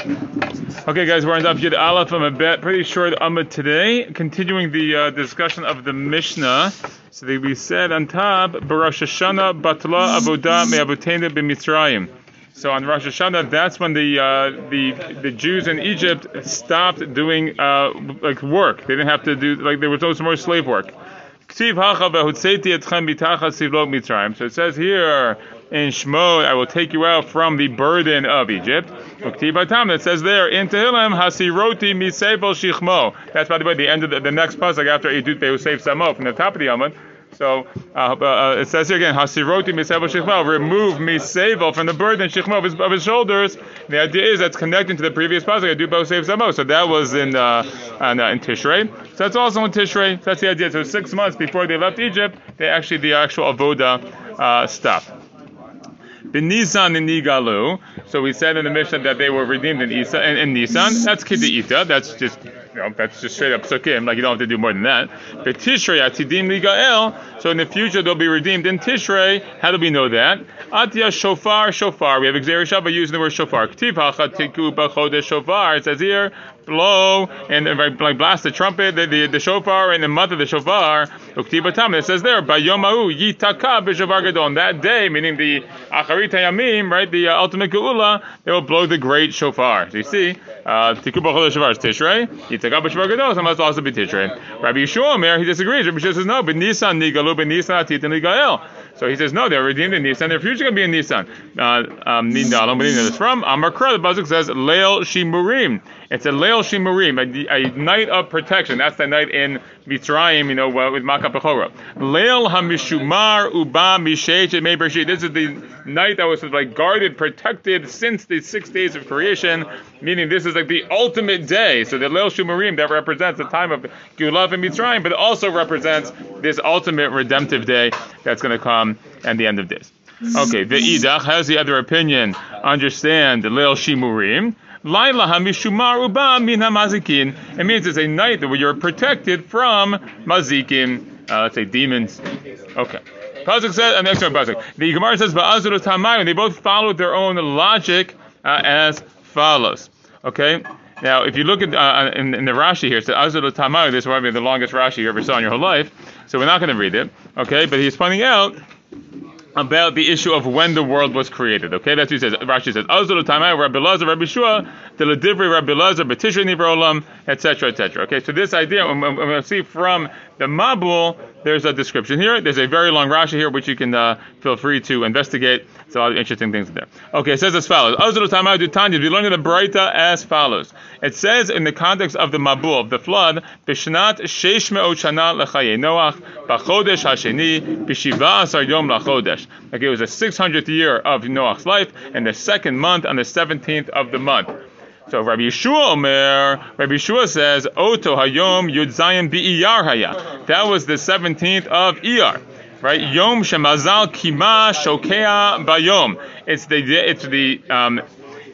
Okay, guys, we're on Daf Yud Aleph. I'm a bit pretty short Amud today. Continuing the uh, discussion of the Mishnah. So that we said on top, Barosh Hashanah Batla Avodah Me'avotena B'Mitzrayim. So on Rosh Hashanah, that's when the uh, the the Jews in Egypt stopped doing uh, like work. They didn't have to do like there was no more slave work. So it says here in Shemot, I will take you out from the burden of Egypt. It says there in Tehillim, Hasiroti misebel shichmo. That's by the way the end of the, the next pasuk after Edut Beusef Samo from the top of the Amud. So uh, uh, it says here again, Hasiroti misebel shichmo. Remove misebel from the burden shichmo of his, of his shoulders. The idea is that's connecting to the previous pasuk Edut Beusef Samo. So that was in uh, uh, in Tishrei. So that's also in Tishrei. So that's the idea. So six months before they left Egypt, they actually the actual avoda uh, stopped. Benisan and Nigalu. So we said in the Mishnah that they were redeemed in Isa and in Nisan. That's Kidita. That's just you know, that's just straight up psukim. Like you don't have to do more than that. But Tishrei atidim ligael. So in the future they'll be redeemed in Tishrei. How do we know that? Atya shofar shofar. We have Xer using the word shofar. Ktiv hacha tiku b'chodesh shofar. It says here blow and like blast the trumpet, the, the, the shofar, and the month of the shofar. It says there, Bayomahu yitaka b'shofar gadon. That day, meaning the acharit hayamim, right, the uh, ultimate geula, they will blow the great shofar. So you see, uh, tiku b'chodesh shofar is Tishrei. Yitaka b'shofar gadon. So must also be Tishrei. Rabbi Yehoshua Omer, he disagrees. Rabbi Yehoshua says no, but Nisan nigalu, but Nisan atit and nigael. So he says, no, they're redeemed in Nisan. Their future going to be in Nisan. Uh, um, from Amakra. The Bazuk says, Leil Shimurim. It's a Leil Shimurim, a, a, night of protection. That's the night in Mitzrayim, you know, uh, with Makkah Pechora. Leil Hamishumar Uba Mishet Bershit. This is the night that was like guarded, protected since the six days of creation, meaning this is like the ultimate day. So the Leil Shimurim that represents the time of Gulav and Mitzrayim, but also represents this ultimate redemptive day that's going to come and the end of this. Okay, the Idach, how's the other opinion? Understand the Leil Shimurim. Uba min hamazikin. It means it's a night where you're protected from mazikin, uh, let's say demons. Okay. Pasuk says, and next one, Pasuk. The Gemara says, "Ba'azur tamayim." They both followed their own logic uh, as follows. Okay. Now, if you look at uh, in, in, the Rashi here, it says Azul Tamayu. This is be the longest Rashi you ever saw in your whole life. So we're not going to read it. Okay, but he's pointing out about the issue of when the world was created. Okay, that's what he says. Rashi says, "Azul Tamai Rabbi Lazar Rabbi Shua, the Ledivri Rabbi Lazar Betishri Nivrolam, etc., etc." Okay, so this idea, I'm going to see from the Mabul, there's a description here. There's a very long Rashi here, which you can uh, feel free to investigate. Of interesting things in there. Okay, it says as follows. We learn in the Braita as follows. It says in the context of the Mabul, of the flood, Bishnat Sheish Me'ot Shana Noach, Bachodesh Hasheni, Bishiva Asar Yom Lachodesh. Okay, it was the 600th year of Noach's life, and the second month on the 17th of the month. So Rabbi Yehoshua Omer, Rabbi Yehoshua says, Oto Hayom Yud Zayin Iyar Haya. That was the 17th of Iyar. Right? Yom Shemazal Kima Shokea Bayom. It's the, it's the, um,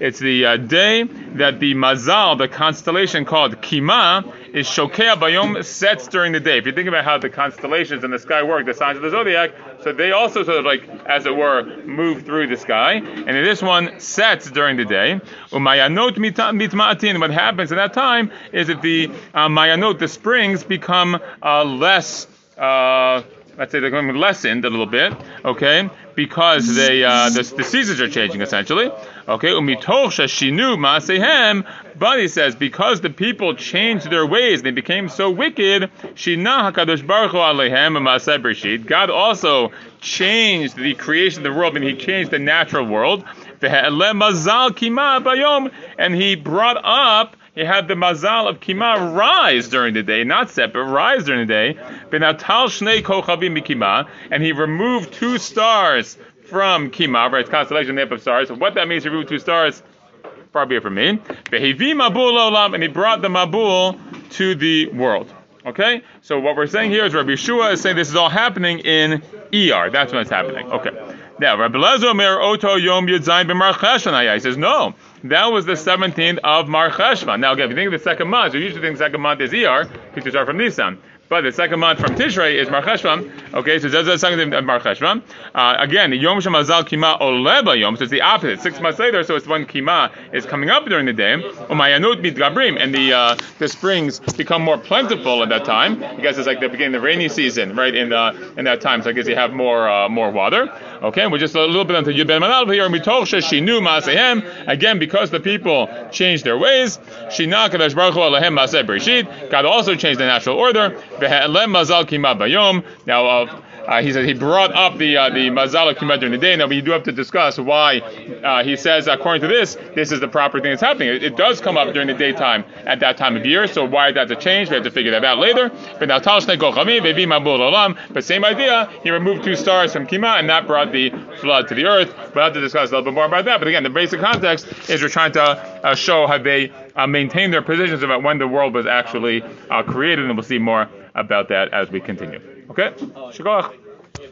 it's the uh, day that the Mazal, the constellation called Kima, is Shokea Bayom, sets during the day. If you think about how the constellations in the sky work, the signs of the zodiac, so they also sort of like, as it were, move through the sky. And in this one, sets during the day. Umayanot mitma'atin. What happens at that time is that the uh, mayanot, the springs, become uh, less. Uh, let's say they're going to lessened a little bit, okay, because they uh, the, the seasons are changing essentially. Okay, umitosha shinu maasehem. But he says because the people changed their ways, they became so wicked. Shina hakadosh baruch hu alehem God also changed the creation of the world, and He changed the natural world. And He brought up he had the mazal of kima rise during the day, not set, but rise during the day. Benatal shnei kochavim mikima, and he removed two stars from kima, right? It's constellation map of stars. So what that means, he removed two stars, far be it from me. Behevi mabul olam, and he brought the mabul to the world. Okay, so what we're saying here is Rabbi Yehoshua is saying this is all happening in ER. That's when it's happening. Okay. Now, Rabbi Lezer Mer Oto Yom Yudzayin B'Mar He says no. That was the 17th of Mar Cheshvan. Now, again, if you think of the second month, you usually think the second month is ER, because start from Nisan. But the second month from Tishrei is Mar Cheshvan. Okay, so that's the second month of Mar Cheshvan. Uh, again, Yom Shemazal Kima Oleba Yom, so it's the opposite. Six months later, so it's when Kima is coming up during the day. Umayanut Mit Gabrim, and the uh, the springs become more plentiful at that time because it's like the beginning of the rainy season, right? In the in that time, so I guess you have more uh, more water. Okay, we're just a little bit onto Yubel Manal here. Mitoch knew Masehem. Again, because the people changed their ways. Shina Kadosh Baruch Hu Alehem Maseh Breshit. God also changed the natural order. Now, uh, uh, he said he brought up the uh, the mazal of during the day. Now we do have to discuss why uh, he says according to this, this is the proper thing that's happening. It, it, does come up during the daytime at that time of year. So why that's a change? We have to figure that out later. But now but same idea. He removed two stars from kima, and that brought the flood to the earth. We'll have to discuss a little bit more about that. But again, the basic context is we're trying to uh, show how they uh, maintain their positions about when the world was actually uh, created, and we'll see more about that as we continue. Okay? Shikoach.